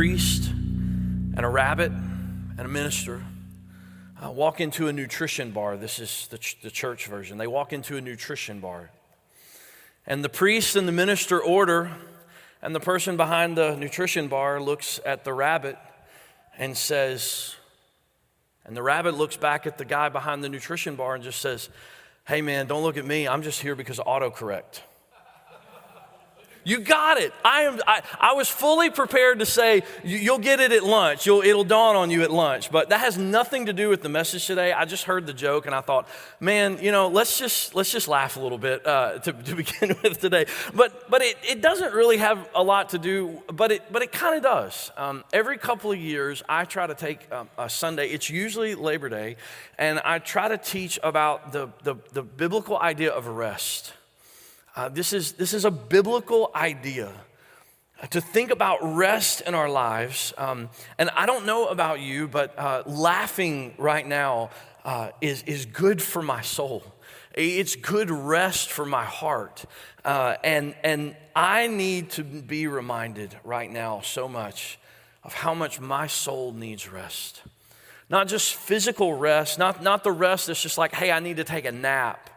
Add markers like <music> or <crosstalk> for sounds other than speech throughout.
priest and a rabbit and a minister uh, walk into a nutrition bar. This is the, ch- the church version. They walk into a nutrition bar. And the priest and the minister order, and the person behind the nutrition bar looks at the rabbit and says, and the rabbit looks back at the guy behind the nutrition bar and just says, Hey man, don't look at me. I'm just here because of autocorrect. You got it. I, am, I, I was fully prepared to say, you'll get it at lunch. You'll, it'll dawn on you at lunch. But that has nothing to do with the message today. I just heard the joke and I thought, man, you know, let's just, let's just laugh a little bit uh, to, to <laughs> begin with today. But, but it, it doesn't really have a lot to do, but it, but it kind of does. Um, every couple of years, I try to take um, a Sunday, it's usually Labor Day, and I try to teach about the, the, the biblical idea of rest. Uh, this, is, this is a biblical idea to think about rest in our lives. Um, and I don't know about you, but uh, laughing right now uh, is, is good for my soul. It's good rest for my heart. Uh, and, and I need to be reminded right now so much of how much my soul needs rest. Not just physical rest, not, not the rest that's just like, hey, I need to take a nap.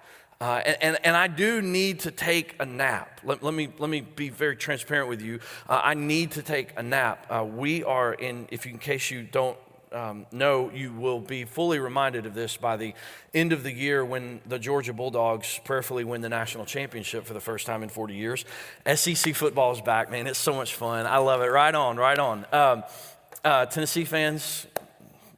Uh, and, and I do need to take a nap. Let, let, me, let me be very transparent with you. Uh, I need to take a nap. Uh, we are in, if you, in case you don't um, know, you will be fully reminded of this by the end of the year when the Georgia Bulldogs prayerfully win the national championship for the first time in 40 years. SEC football is back, man. It's so much fun. I love it. Right on, right on. Um, uh, Tennessee fans,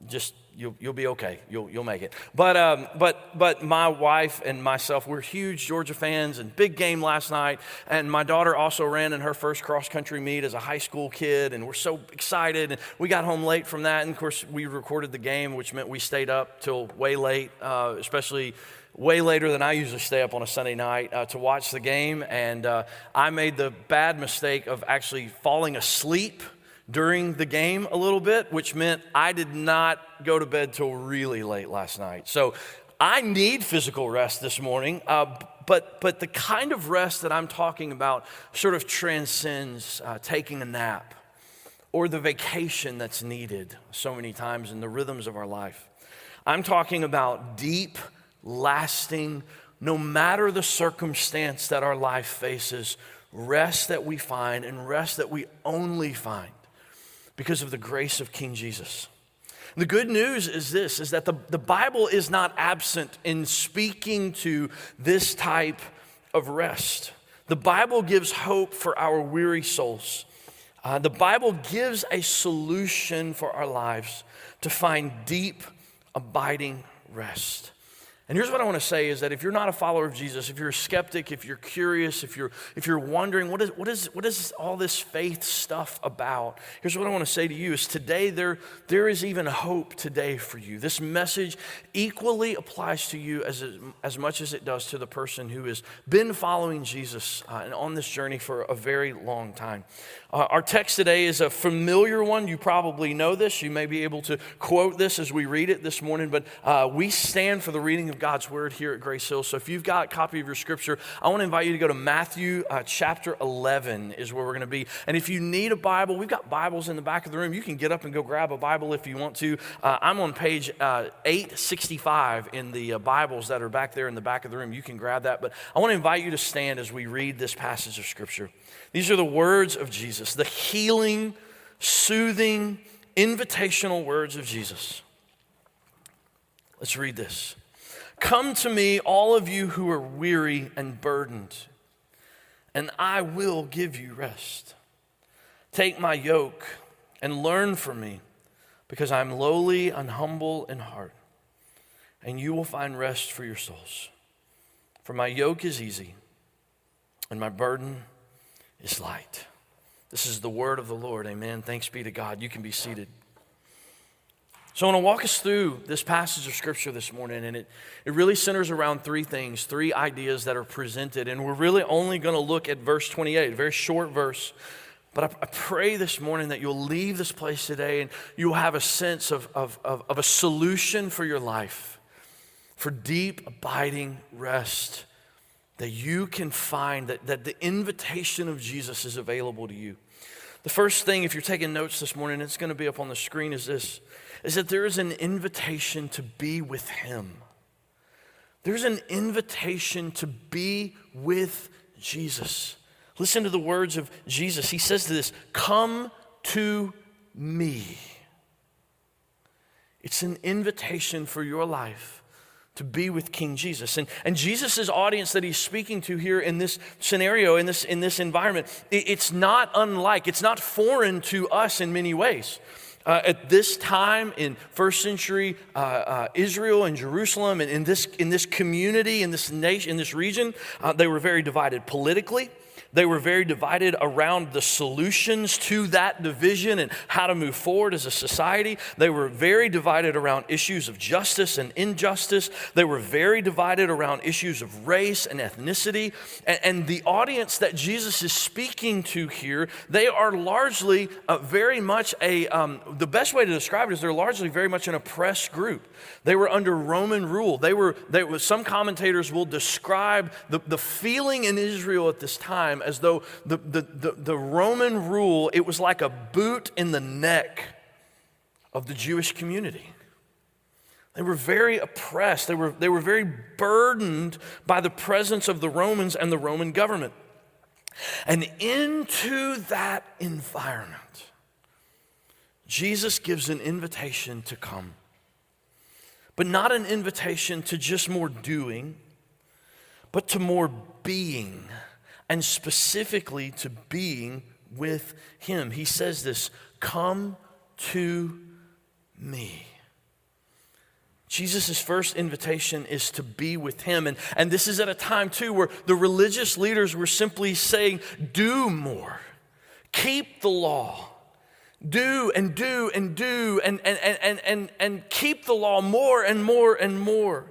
just you'll, you'll be okay. You'll, you'll make it. But, um, but, but my wife and myself, we're huge Georgia fans and big game last night. And my daughter also ran in her first cross country meet as a high school kid. And we're so excited. And we got home late from that. And of course, we recorded the game, which meant we stayed up till way late, uh, especially way later than I usually stay up on a Sunday night uh, to watch the game. And uh, I made the bad mistake of actually falling asleep during the game a little bit, which meant I did not go to bed till really late last night. So I need physical rest this morning, uh, but, but the kind of rest that I'm talking about sort of transcends uh, taking a nap or the vacation that's needed so many times in the rhythms of our life. I'm talking about deep, lasting, no matter the circumstance that our life faces, rest that we find and rest that we only find because of the grace of King Jesus. The good news is this is that the, the Bible is not absent in speaking to this type of rest. The Bible gives hope for our weary souls. Uh, the Bible gives a solution for our lives to find deep, abiding rest. And here's what I want to say is that if you're not a follower of Jesus, if you're a skeptic, if you're curious, if you're, if you're wondering what is, what, is, what is all this faith stuff about, here's what I want to say to you is today there, there is even hope today for you. This message equally applies to you as, as much as it does to the person who has been following Jesus uh, and on this journey for a very long time. Uh, our text today is a familiar one. You probably know this. You may be able to quote this as we read it this morning, but uh, we stand for the reading God's word here at Grace Hill. So if you've got a copy of your scripture, I want to invite you to go to Matthew uh, chapter 11, is where we're going to be. And if you need a Bible, we've got Bibles in the back of the room. You can get up and go grab a Bible if you want to. Uh, I'm on page uh, 865 in the uh, Bibles that are back there in the back of the room. You can grab that. But I want to invite you to stand as we read this passage of scripture. These are the words of Jesus, the healing, soothing, invitational words of Jesus. Let's read this. Come to me, all of you who are weary and burdened, and I will give you rest. Take my yoke and learn from me, because I'm lowly and humble in heart, and you will find rest for your souls. For my yoke is easy, and my burden is light. This is the word of the Lord. Amen. Thanks be to God. You can be seated. So I want to walk us through this passage of scripture this morning, and it, it really centers around three things, three ideas that are presented. And we're really only going to look at verse 28, a very short verse. But I, I pray this morning that you'll leave this place today and you'll have a sense of, of, of, of a solution for your life, for deep, abiding rest that you can find, that, that the invitation of Jesus is available to you. The first thing, if you're taking notes this morning, it's going to be up on the screen, is this is that there is an invitation to be with Him. There's an invitation to be with Jesus. Listen to the words of Jesus. He says this Come to me. It's an invitation for your life to be with King Jesus. And, and Jesus' audience that he's speaking to here in this scenario, in this, in this environment, it, it's not unlike, it's not foreign to us in many ways. Uh, at this time in first century uh, uh, Israel and Jerusalem, and in this, in this community, in this nation, in this region, uh, they were very divided politically. They were very divided around the solutions to that division and how to move forward as a society. They were very divided around issues of justice and injustice. They were very divided around issues of race and ethnicity. And, and the audience that Jesus is speaking to here, they are largely uh, very much a, um, the best way to describe it is they're largely very much an oppressed group. They were under Roman rule. They were, they some commentators will describe the, the feeling in Israel at this time as though the, the, the, the Roman rule, it was like a boot in the neck of the Jewish community. They were very oppressed. They were, they were very burdened by the presence of the Romans and the Roman government. And into that environment, Jesus gives an invitation to come, but not an invitation to just more doing, but to more being and specifically to being with Him. He says this Come to me. Jesus' first invitation is to be with him. And, and this is at a time, too, where the religious leaders were simply saying, Do more, keep the law. Do and do and do and, and, and, and, and keep the law more and more and more.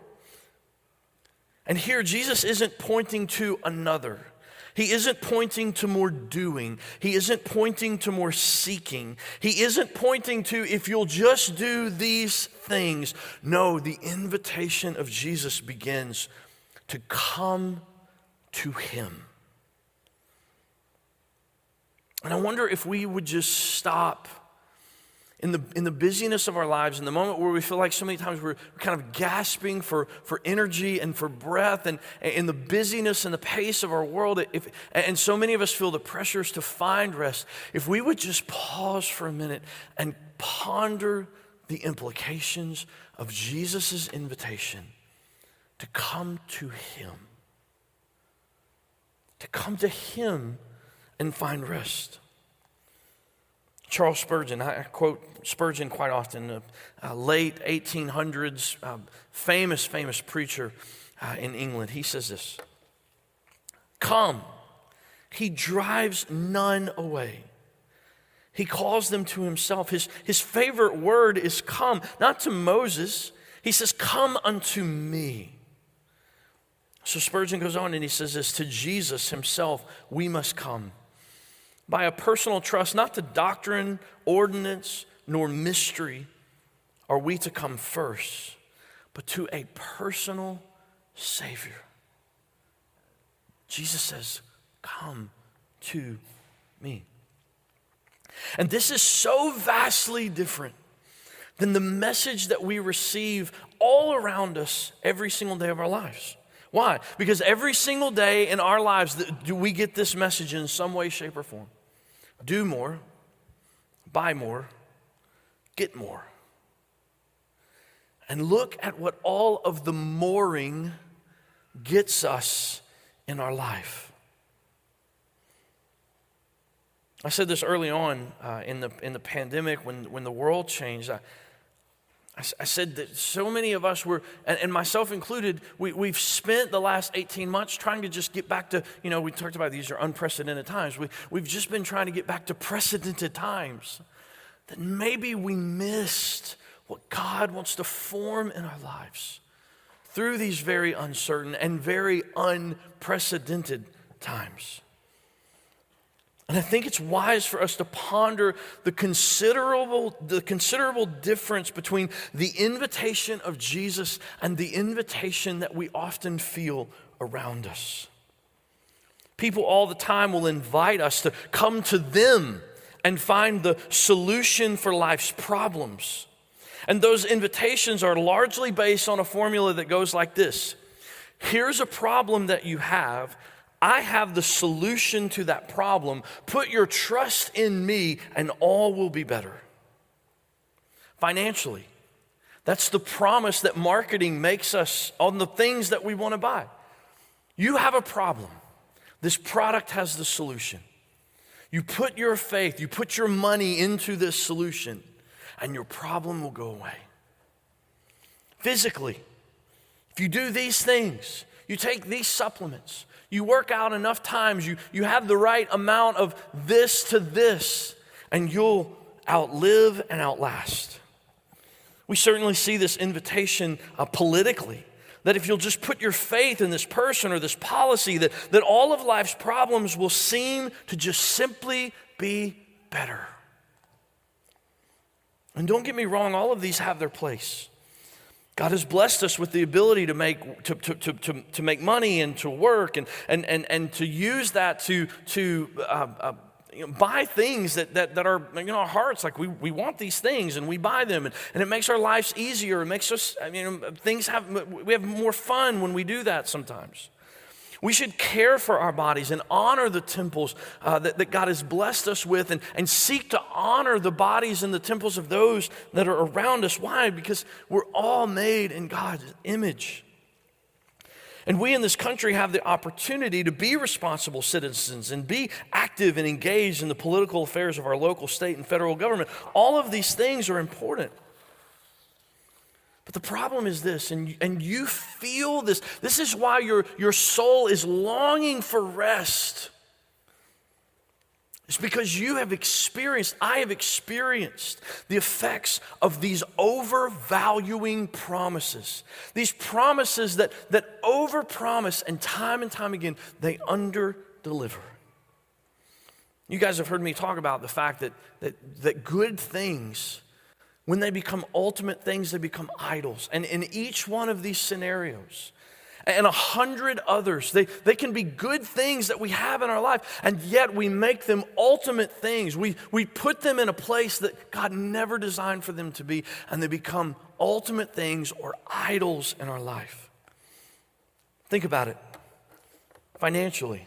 And here, Jesus isn't pointing to another. He isn't pointing to more doing. He isn't pointing to more seeking. He isn't pointing to if you'll just do these things. No, the invitation of Jesus begins to come to Him. And I wonder if we would just stop in the, in the busyness of our lives, in the moment where we feel like so many times we're, kind of gasping for, for energy and for breath, and, in the busyness and the pace of our world, if, and so many of us feel the pressures to find rest, if we would just pause for a minute and ponder the implications of Jesus' invitation to come to Him, to come to Him and find rest. Charles Spurgeon, I quote Spurgeon quite often, uh, late 1800s, uh, famous, famous preacher uh, in England. He says this Come, he drives none away. He calls them to himself. His, his favorite word is come, not to Moses. He says, Come unto me. So Spurgeon goes on and he says this to Jesus himself, we must come by a personal trust, not to doctrine, ordinance, nor mystery are we to come first, but to a personal Savior. Jesus says, Come to me. And this is so vastly different than the message that we receive all around us every single day of our lives. Why? Because every single day in our lives, do we get this message in some way, shape, or form? Do more, buy more, get more. And look at what all of the mooring gets us in our life. I said this early on uh, in, the, in the pandemic when, when the world changed. I, I, said that so many of us were, and, myself included, we, we've spent the last 18 months trying to just get back to, you know, we talked about these are unprecedented times. We, we've just been trying to get back to precedented times. That maybe we missed what God wants to form in our lives through these very uncertain and very unprecedented times. And I think it's wise for us to ponder the considerable, the considerable difference between the invitation of Jesus and the invitation that we often feel around us. People all the time will invite us to come to them and find the solution for life's problems. And those invitations are largely based on a formula that goes like this Here's a problem that you have. I have the solution to that problem. Put your trust in me, and all will be better. Financially, that's the promise that marketing makes us on the things that we want to buy. You have a problem, this product has the solution. You put your faith, you put your money into this solution, and your problem will go away. Physically, if you do these things, you take these supplements, you work out enough times, you, you have the right amount of this to this, and you'll outlive and outlast. We certainly see this invitation uh, politically. That if you'll just put your faith in this person or this policy, that, that all of life's problems will seem to just simply be better. And don't get me wrong, all of these have their place. God has blessed us with the ability to make, to, to, to, to, to make money and to work and, and, and, and to use that to, to uh, uh, you know, buy things that, that, that are in our hearts. Like we, we want these things and we buy them and, and it makes our lives easier. It makes us, I mean, things have, we have more fun when we do that sometimes. We should care for our bodies and honor the temples uh, that, that God has blessed us with and, and seek to honor the bodies and the temples of those that are around us. Why? Because we're all made in God's image. And we in this country have the opportunity to be responsible citizens and be active and engaged in the political affairs of our local, state, and federal government. All of these things are important. But the problem is this, and, and you feel this. This is why your, your soul is longing for rest. It's because you have experienced, I have experienced the effects of these overvaluing promises. These promises that, that overpromise, and time and time again, they underdeliver. You guys have heard me talk about the fact that, that, that good things, when they become ultimate things, they become idols. And in each one of these scenarios, and a hundred others. They, they can be good things that we have in our life, and yet we make them ultimate things. We, we put them in a place that God never designed for them to be, and they become ultimate things or idols in our life. Think about it financially.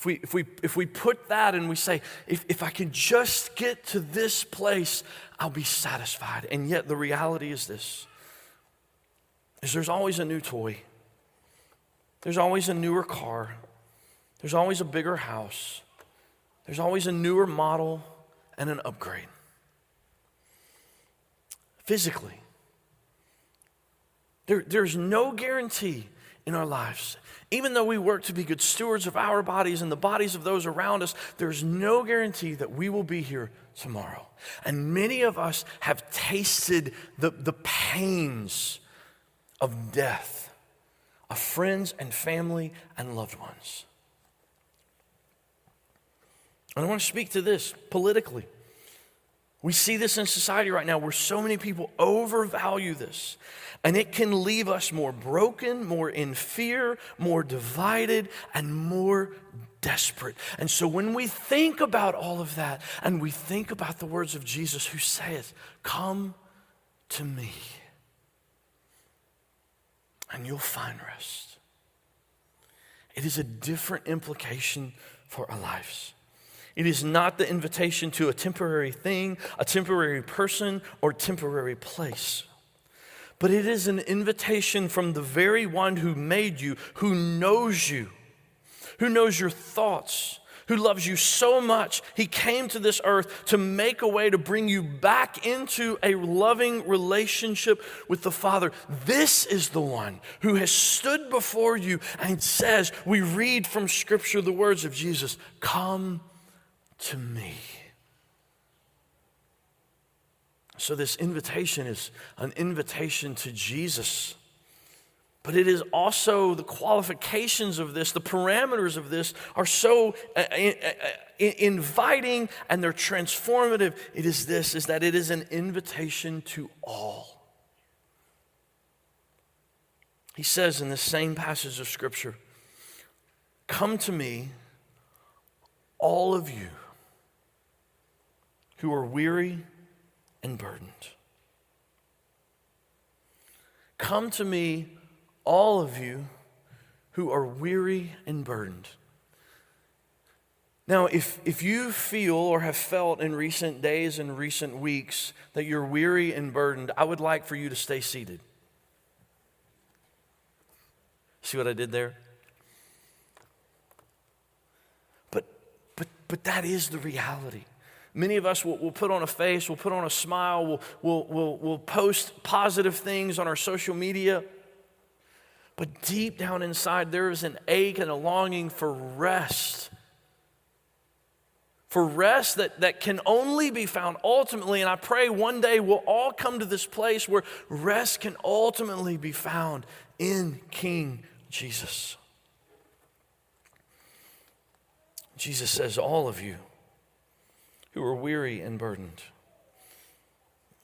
If we, if, we, if we put that and we say, if, if I can just get to this place, I'll be satisfied. And yet the reality is this is there's always a new toy. There's always a newer car. There's always a bigger house. There's always a newer model and an upgrade. Physically, there, there's no guarantee in our lives. Even though we work to be good stewards of our bodies and the bodies of those around us, there's no guarantee that we will be here tomorrow. And many of us have tasted the, the pains of death of friends and family and loved ones. And I want to speak to this politically. We see this in society right now where so many people overvalue this. And it can leave us more broken, more in fear, more divided, and more desperate. And so when we think about all of that and we think about the words of Jesus who saith, Come to me and you'll find rest. It is a different implication for our lives. It is not the invitation to a temporary thing, a temporary person, or temporary place. But it is an invitation from the very one who made you, who knows you, who knows your thoughts, who loves you so much, he came to this earth to make a way to bring you back into a loving relationship with the Father. This is the one who has stood before you and says, We read from Scripture the words of Jesus Come to me. So, this invitation is an invitation to Jesus but it is also the qualifications of this, the parameters of this are so uh, uh, uh, inviting and they're transformative. It is this is that it is an invitation to all. He says in the same passage of scripture, "Come to me, all of you who are weary and burdened. Come to me, all of you who are weary and burdened. Now, if, if you feel or have felt in recent days and recent weeks that you're weary and burdened, I would like for you to stay seated. See what I did there? But, but, but that is the reality. Many of us will, will put on a face, will put on a smile, will, will, will, will post positive things on our social media. But deep down inside, there is an ache and a longing for rest. For rest that, that can only be found ultimately, and I pray one day we'll all come to this place where rest can ultimately be found in King Jesus. Jesus says, All of you who are weary and burdened.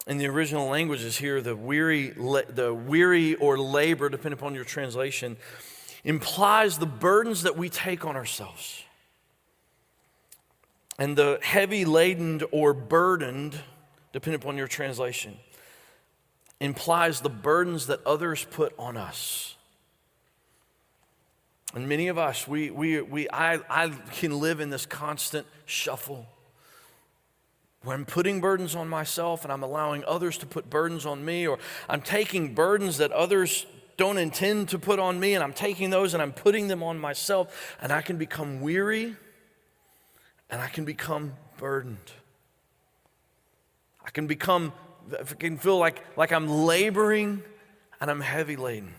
In the original languages here, the weary, the weary or labor, depending upon your translation, implies the burdens that we take on ourselves. And the heavy laden or burdened, depending upon your translation, implies the burdens that others put on us. And many of us, we, we, we, I, I can live in this constant shuffle where I'm putting burdens on myself and I'm allowing others to put burdens on me, or I'm taking burdens that others don't intend to put on me and I'm taking those and I'm putting them on myself, and I can become weary and I can become burdened. I can become, I can feel like, like I'm laboring and I'm heavy laden.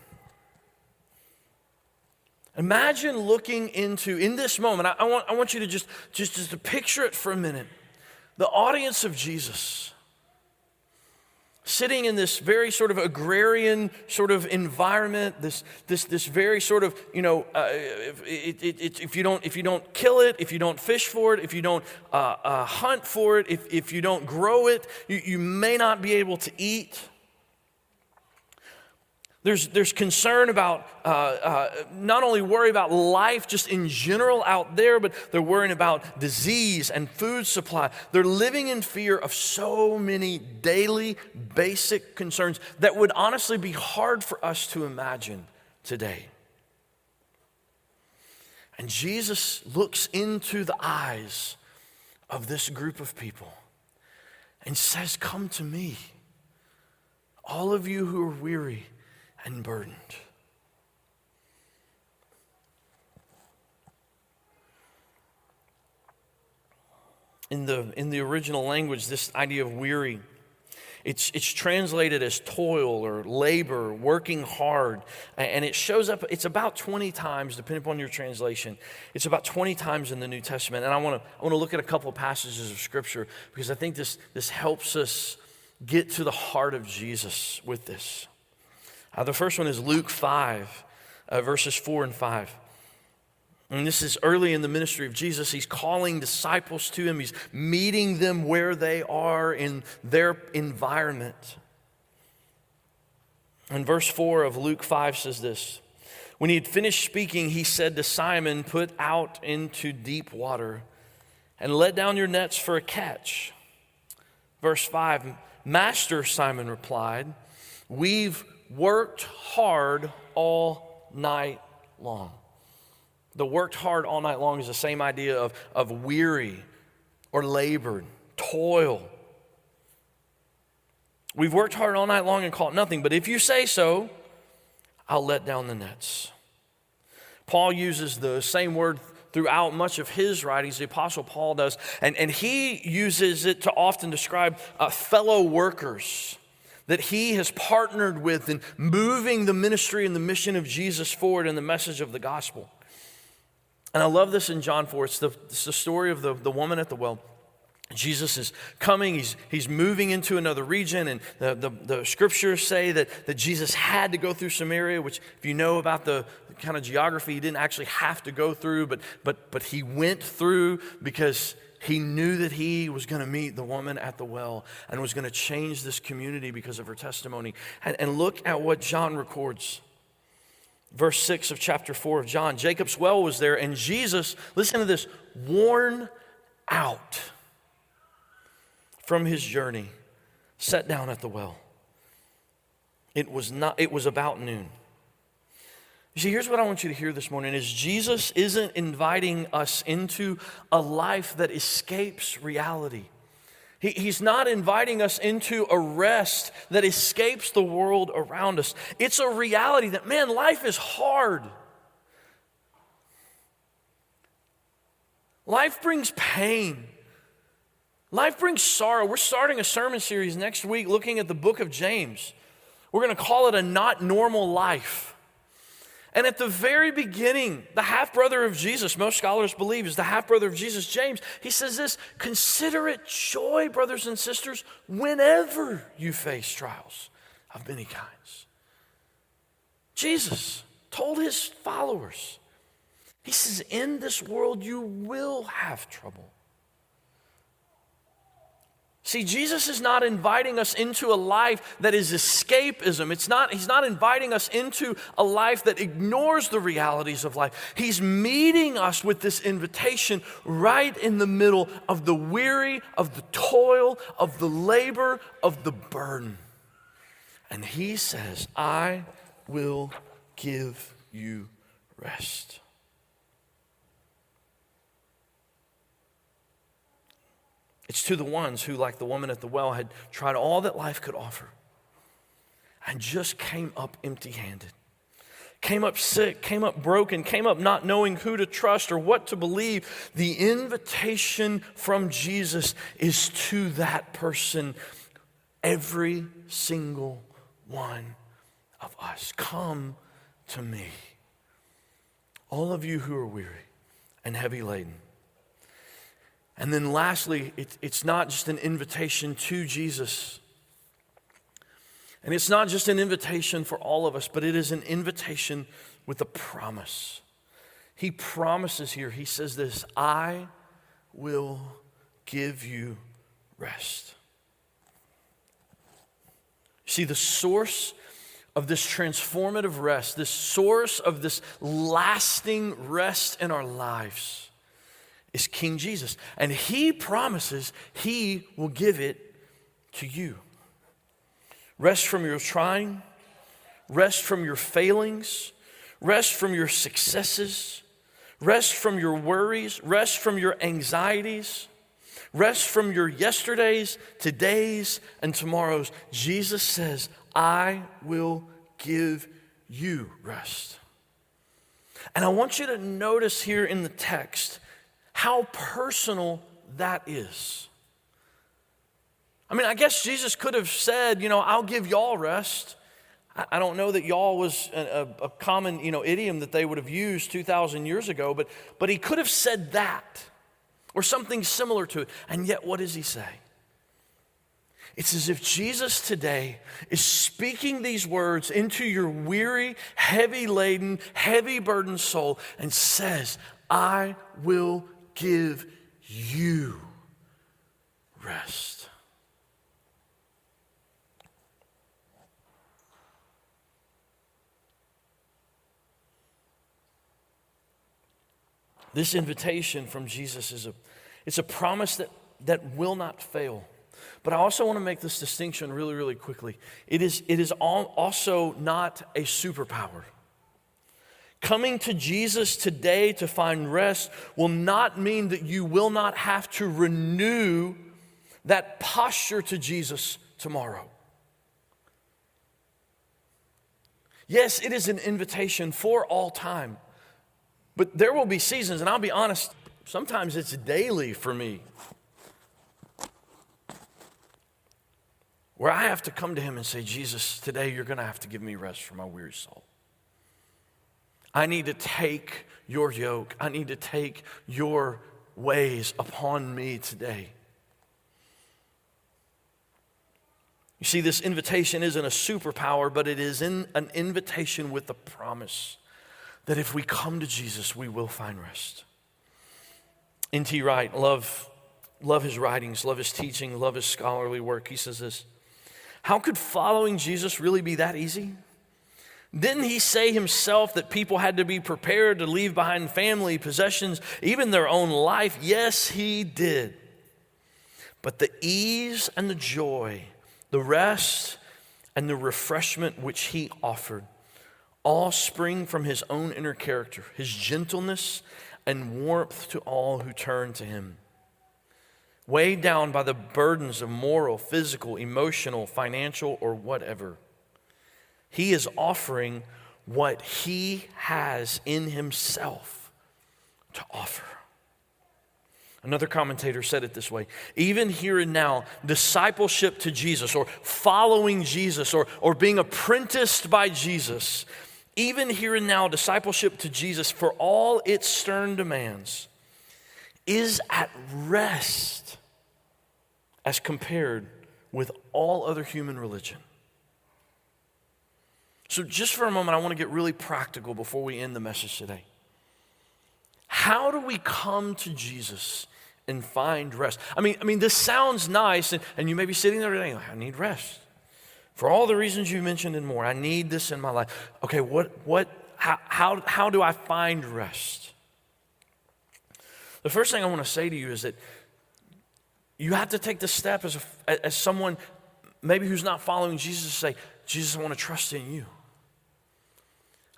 Imagine looking into, in this moment, I, I, want, I want you to just, just, just to picture it for a minute the audience of Jesus sitting in this very sort of agrarian sort of environment this this this very sort of you know uh, if, it, it, if you don't if you don't kill it if you don't fish for it if you don't uh, uh, hunt for it if, if you don't grow it you, you may not be able to eat there's, there's concern about uh, uh, not only worry about life just in general out there, but they're worrying about disease and food supply. They're living in fear of so many daily basic concerns that would honestly be hard for us to imagine today. And Jesus looks into the eyes of this group of people and says, Come to me, all of you who are weary and burdened. In the, in the original language, this idea of weary, it's, it's translated as toil or labor, working hard. And it shows up, it's about 20 times, depending upon your translation. It's about 20 times in the New Testament. And I want to I wanna look at a couple of passages of Scripture because I think this, this helps us get to the heart of Jesus with this. Uh, the first one is Luke 5, uh, verses 4 and 5. And this is early in the ministry of Jesus. He's calling disciples to him, he's meeting them where they are in their environment. And verse 4 of Luke 5 says this When he had finished speaking, he said to Simon, Put out into deep water and let down your nets for a catch. Verse 5 Master, Simon replied, We've worked hard all night long. The worked hard all night long is the same idea of, of weary or labored, toil. We've worked hard all night long and caught nothing, but if you say so, I'll let down the nets. Paul uses the same word throughout much of his writings, the Apostle Paul does, and, and he uses it to often describe uh, fellow workers that he has partnered with in moving the ministry and the mission of Jesus forward in the message of the gospel. And I love this in John 4. It's the, it's the story of the, the woman at the well. Jesus is coming, he's, he's moving into another region, and the, the, the, scriptures say that, that Jesus had to go through Samaria, which, if you know about the kind of geography, he didn't actually have to go through, but, but, but he went through because he knew that he was going to meet the woman at the well and was going to change this community because of her testimony. And, and look at what John records. Verse 6 of chapter 4 of John Jacob's well was there, and Jesus, listen to this, worn out. from his journey, sat down at the well. It was not it was about noon. You see, here's what I want you to hear this morning is Jesus isn't inviting us into a life that escapes reality. He, he's not inviting us into a rest that escapes the world around us. It's a reality that, man, life is hard. Life brings pain. Life brings sorrow. We're starting a sermon series next week looking at the book of James. We're going to call it a not normal life. And at the very beginning, the half brother of Jesus, most scholars believe is the half brother of Jesus, James, he says this Consider it joy, brothers and sisters, whenever you face trials of many kinds. Jesus told his followers, He says, In this world you will have trouble. See, Jesus is not inviting us into a life that is escapism. It's not, he's not inviting us into a life that ignores the realities of life. He's meeting us with this invitation right in the middle of the weary, of the toil, of the labor, of the burden. And he says, I will give you rest. It's to the ones who, like the woman at the well, had tried all that life could offer and just came up empty handed. Came up sick, came up broken, came up not knowing who to trust or what to believe. The invitation from Jesus is to that person, every single one of us. Come to me. All of you who are weary and heavy laden and then lastly, it, it's not just an invitation to Jesus. And it's not just an invitation for all of us, but it is an invitation with a promise. He promises here, he says this I will give you rest. See, the source of this transformative rest, this source of this lasting rest in our lives is King Jesus. And he promises he will give it to you. Rest from your trying, rest from your failings, rest from your successes, rest from your worries, rest from your anxieties, rest from your yesterdays, todays, and tomorrows. Jesus says, I will give you rest. And I want you to notice here in the text how personal that is. I mean, I guess Jesus could have said, you know, I'll give y'all rest. I don't know that y'all was a, a, common, you know, idiom that they would have used 2,000 years ago, but, but he could have said that or something similar to it. And yet, what does he say? It's as if Jesus today is speaking these words into your weary, heavy laden, heavy burdened soul and says, I will give you rest. This invitation from Jesus is a, it's a promise that, that will not fail. But I also want to make this distinction really, really quickly. It is, it is also not a superpower. Coming to Jesus today to find rest will not mean that you will not have to renew that posture to Jesus tomorrow. Yes, it is an invitation for all time, but there will be seasons, and I'll be honest, sometimes it's daily for me, where I have to come to Him and say, Jesus, today you're going to have to give me rest for my weary soul. I need to take your yoke. I need to take your ways upon me today. You see, this invitation isn't a superpower, but it is in an invitation with a promise that if we come to Jesus, we will find rest. N.T. Wright, love, love his writings, love his teaching, love his scholarly work. He says this How could following Jesus really be that easy? Didn't he say himself that people had to be prepared to leave behind family, possessions, even their own life? Yes, he did. But the ease and the joy, the rest and the refreshment which he offered, all spring from his own inner character, his gentleness and warmth to all who turn to him. Weighed down by the burdens of moral, physical, emotional, financial, or whatever, he is offering what he has in himself to offer. Another commentator said it this way even here and now, discipleship to Jesus, or following Jesus, or, or being apprenticed by Jesus, even here and now, discipleship to Jesus, for all its stern demands, is at rest as compared with all other human religion. So, just for a moment, I want to get really practical before we end the message today. How do we come to Jesus and find rest? I mean, I mean, this sounds nice, and, and you may be sitting there today, I need rest. For all the reasons you mentioned and more, I need this in my life. Okay, what, what, how, how, how do I find rest? The first thing I want to say to you is that you have to take the step as, a, as someone maybe who's not following Jesus to say, Jesus, I want to trust in you.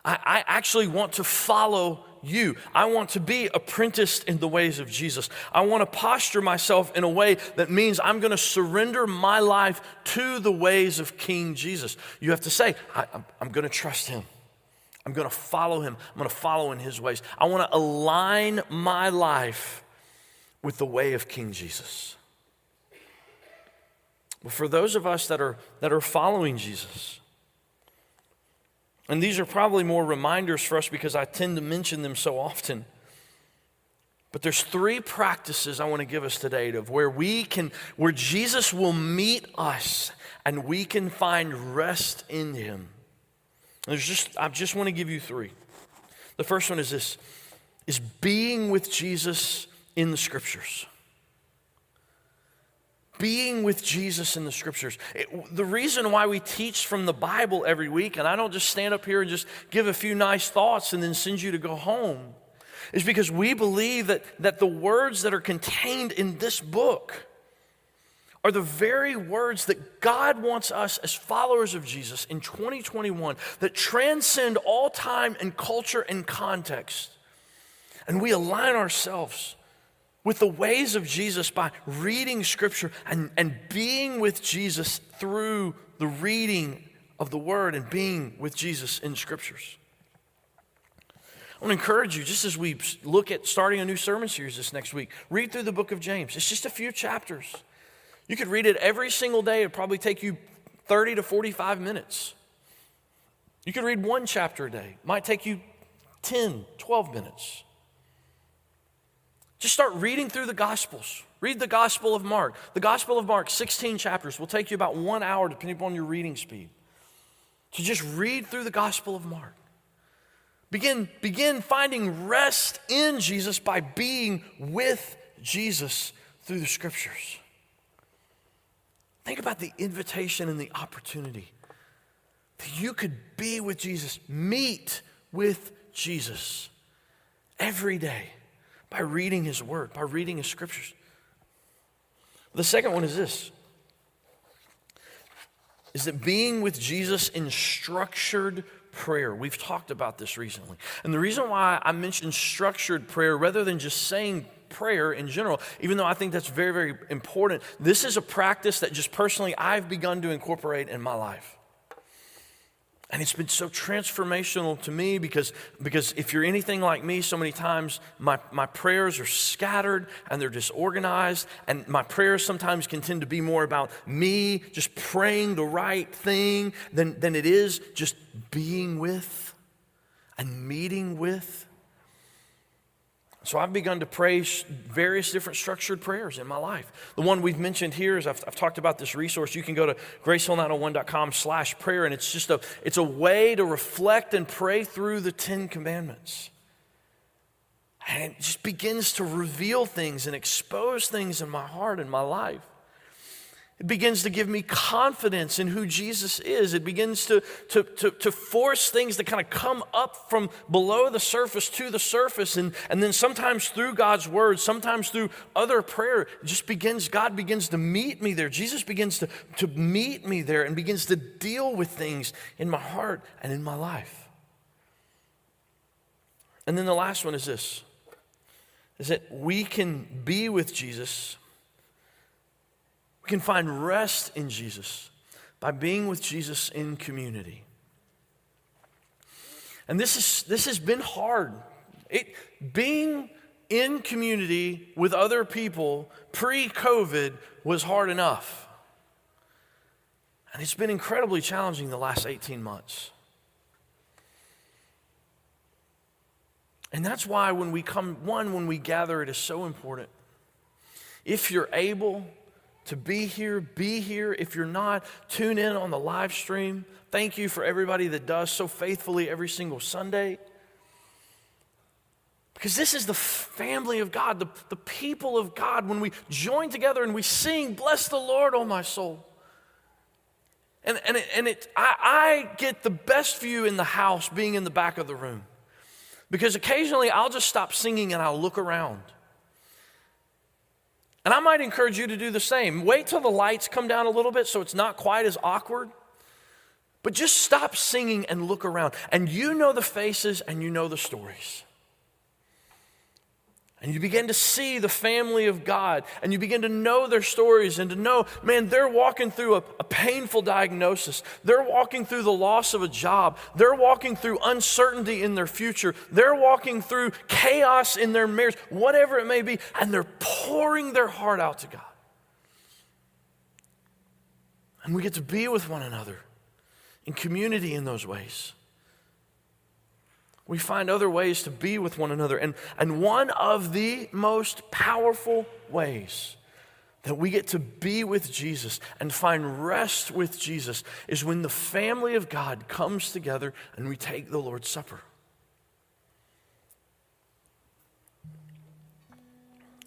I, I actually want to follow you. I want to be apprenticed in the ways of Jesus. I want to posture myself in a way that means I'm going to surrender my life to the ways of King Jesus. You have to say, I, am going to trust him. I'm going to follow him. I'm going to follow in his ways. I want to align my life with the way of King Jesus. But for those of us that are, that are following Jesus, and these are probably more reminders for us because I tend to mention them so often. But there's three practices I want to give us today of where we can, where Jesus will meet us and we can find rest in him. There's just, I just want to give you three. The first one is this is being with Jesus in the scriptures being with Jesus in the scriptures. It, the reason why we teach from the Bible every week, and I don't just stand up here and just give a few nice thoughts and then send you to go home, is because we believe that, that the words that are contained in this book are the very words that God wants us as followers of Jesus in 2021 that transcend all time and culture and context. And we align ourselves with the ways of Jesus by reading Scripture and, and being with Jesus through the reading of the Word and being with Jesus in Scriptures. I want to encourage you, just as we look at starting a new sermon series this next week, read through the book of James. It's just a few chapters. You could read it every single day, it'd probably take you 30 to 45 minutes. You could read one chapter a day, it might take you 10, 12 minutes. Just start reading through the Gospels. Read the Gospel of Mark. The Gospel of Mark, 16 chapters, will take you about one hour depending upon your reading speed. So just read through the Gospel of Mark. Begin, begin finding rest in Jesus by being with Jesus through the Scriptures. Think about the invitation and the opportunity that you could be with Jesus, meet with Jesus every day by reading His Word, by reading His Scriptures. The second one is this is that being with Jesus in structured prayer. We've talked about this recently. And the reason why I mentioned structured prayer rather than just saying prayer in general, even though I think that's very, very important, this is a practice that just personally I've begun to incorporate in my life. And it's been so transformational to me because, because if you're anything like me, so many times my, my prayers are scattered and they're disorganized. And my prayers sometimes can tend to be more about me just praying the right thing than, than it is just being with and meeting with so I've begun to pray various different structured prayers in my life. The one we've mentioned here is I've, I've talked about this resource. You can go to gracehill901.com slash prayer, and it's just a, it's a way to reflect and pray through the Ten Commandments. And it just begins to reveal things and expose things in my heart and my life. It begins to give me confidence in who Jesus is. It begins to, to, to, to force things to kind of come up from below the surface to the surface. And, and then sometimes through God's word, sometimes through other prayer, just begins, God begins to meet me there. Jesus begins to, to meet me there and begins to deal with things in my heart and in my life. And then the last one is this is that we can be with Jesus can find rest in Jesus by being with Jesus in community. And this, is, this has been hard. It, being in community with other people pre COVID was hard enough. And it's been incredibly challenging the last 18 months. And that's why when we come, one, when we gather, it is so important. If you're able, to be here, be here. If you're not, tune in on the live stream. Thank you for everybody that does so faithfully every single Sunday. Because this is the family of God, the, the people of God. When we join together and we sing, Bless the Lord, O my soul. And, and, it, and it, I, I get the best view in the house being in the back of the room. Because occasionally I'll just stop singing and I'll look around. And I might encourage you to do the same. Wait till the lights come down a little bit so it's not quite as awkward. But just stop singing and look around. And you know the faces and you know the stories. And you begin to see the family of God and you begin to know their stories and to know, man, they're walking through a, a, painful diagnosis. They're walking through the loss of a job. They're walking through uncertainty in their future. They're walking through chaos in their marriage, whatever it may be, and they're pouring their heart out to God. And we get to be with one another in community in those ways. We find other ways to be with one another. And, and one of the most powerful ways that we get to be with Jesus and find rest with Jesus is when the family of God comes together and we take the Lord's Supper.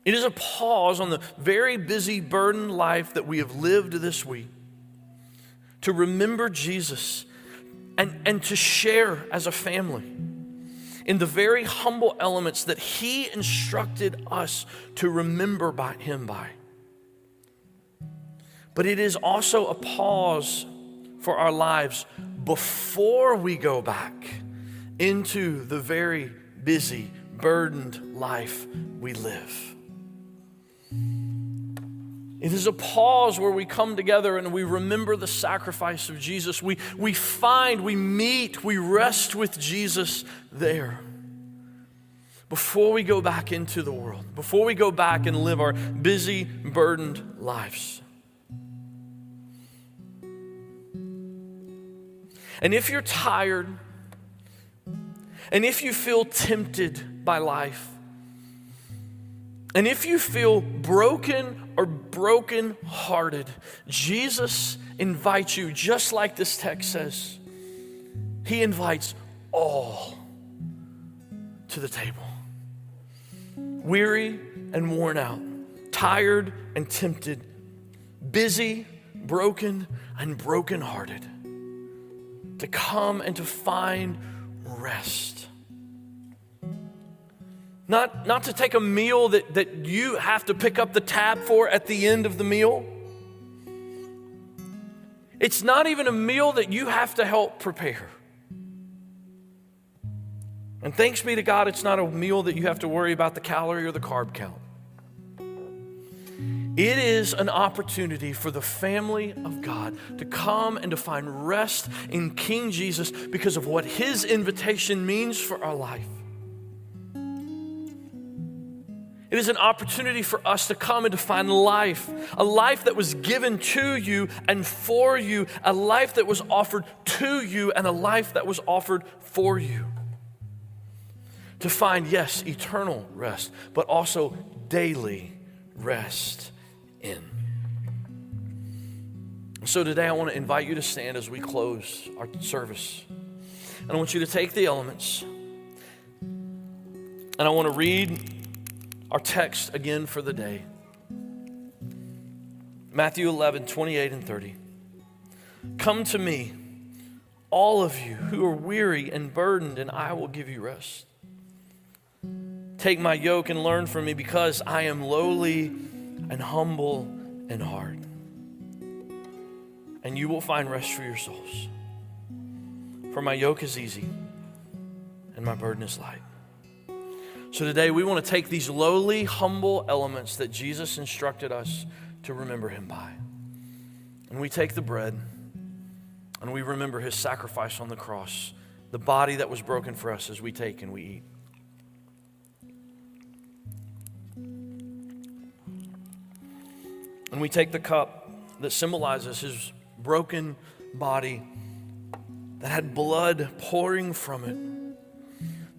It is a pause on the very busy, burdened life that we have lived this week to remember Jesus and, and to share as a family in the very humble elements that He instructed us to remember by Him by. But it is also a pause for our lives before we go back into the very busy, burdened life we live. It is a pause where we come together and we remember the sacrifice of Jesus. We, we find, we meet, we rest with Jesus there. Before we go back into the world, before we go back and live our busy, burdened lives. And if you're tired, and if you feel tempted by life, and if you feel broken or broken hearted, Jesus invites you, just like this text says, He invites all to the table. Weary and worn out, tired and tempted, busy, broken, and brokenhearted, to come and to find rest not, not to take a meal that, that you have to pick up the tab for at the end of the meal. It's not even a meal that you have to help prepare. And thanks be to God, it's not a meal that you have to worry about the calorie or the carb count. It is an opportunity for the family of God to come and to find rest in King Jesus because of what his invitation means for our life. It is an opportunity for us to come and to find life, a life that was given to you and for you, a life that was offered to you, and a life that was offered for you. To find, yes, eternal rest, but also daily rest in. So today I want to invite you to stand as we close our service. And I want you to take the elements. And I want to read our text again for the day. Matthew 11, 28 and 30. Come to me, all of you who are weary and burdened, and I will give you rest. Take my yoke and learn from me because I am lowly and humble in heart. And you will find rest for your souls. For my yoke is easy and my burden is light. So today we want to take these lowly, humble elements that Jesus instructed us to remember him by. And we take the bread and we remember his sacrifice on the cross, the body that was broken for us as we take and we eat. And we take the cup that symbolizes his broken body that had blood pouring from it.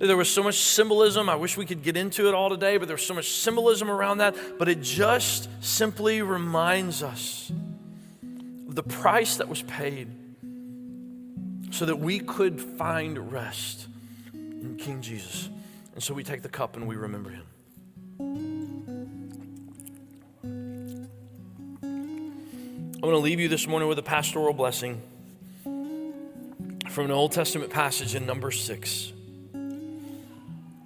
There was so much symbolism. I wish we could get into it all today, but there's so much symbolism around that. But it just simply reminds us of the price that was paid so that we could find rest in King Jesus. And so we take the cup and we remember him. I want to leave you this morning with a pastoral blessing from an Old Testament passage in Numbers six.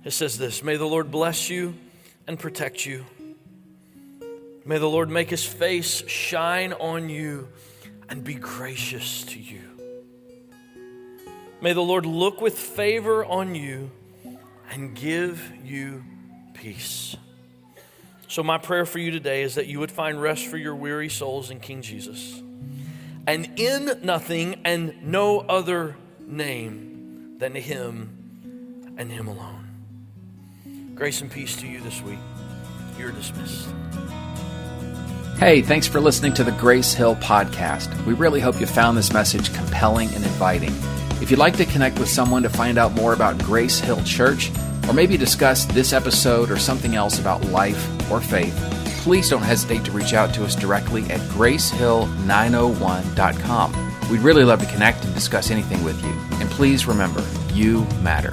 It says this May the Lord bless you and protect you. May the Lord make his face shine on you and be gracious to you. May the Lord look with favor on you and give you peace. So, my prayer for you today is that you would find rest for your weary souls in King Jesus. And in nothing and no other name than Him and Him alone. Grace and peace to you this week. You're dismissed. Hey, thanks for listening to the Grace Hill podcast. We really hope you found this message compelling and inviting. If you'd like to connect with someone to find out more about Grace Hill Church, or maybe discuss this episode or something else about life or faith, please don't hesitate to reach out to us directly at gracehill901.com. We'd really love to connect and discuss anything with you. And please remember, you matter.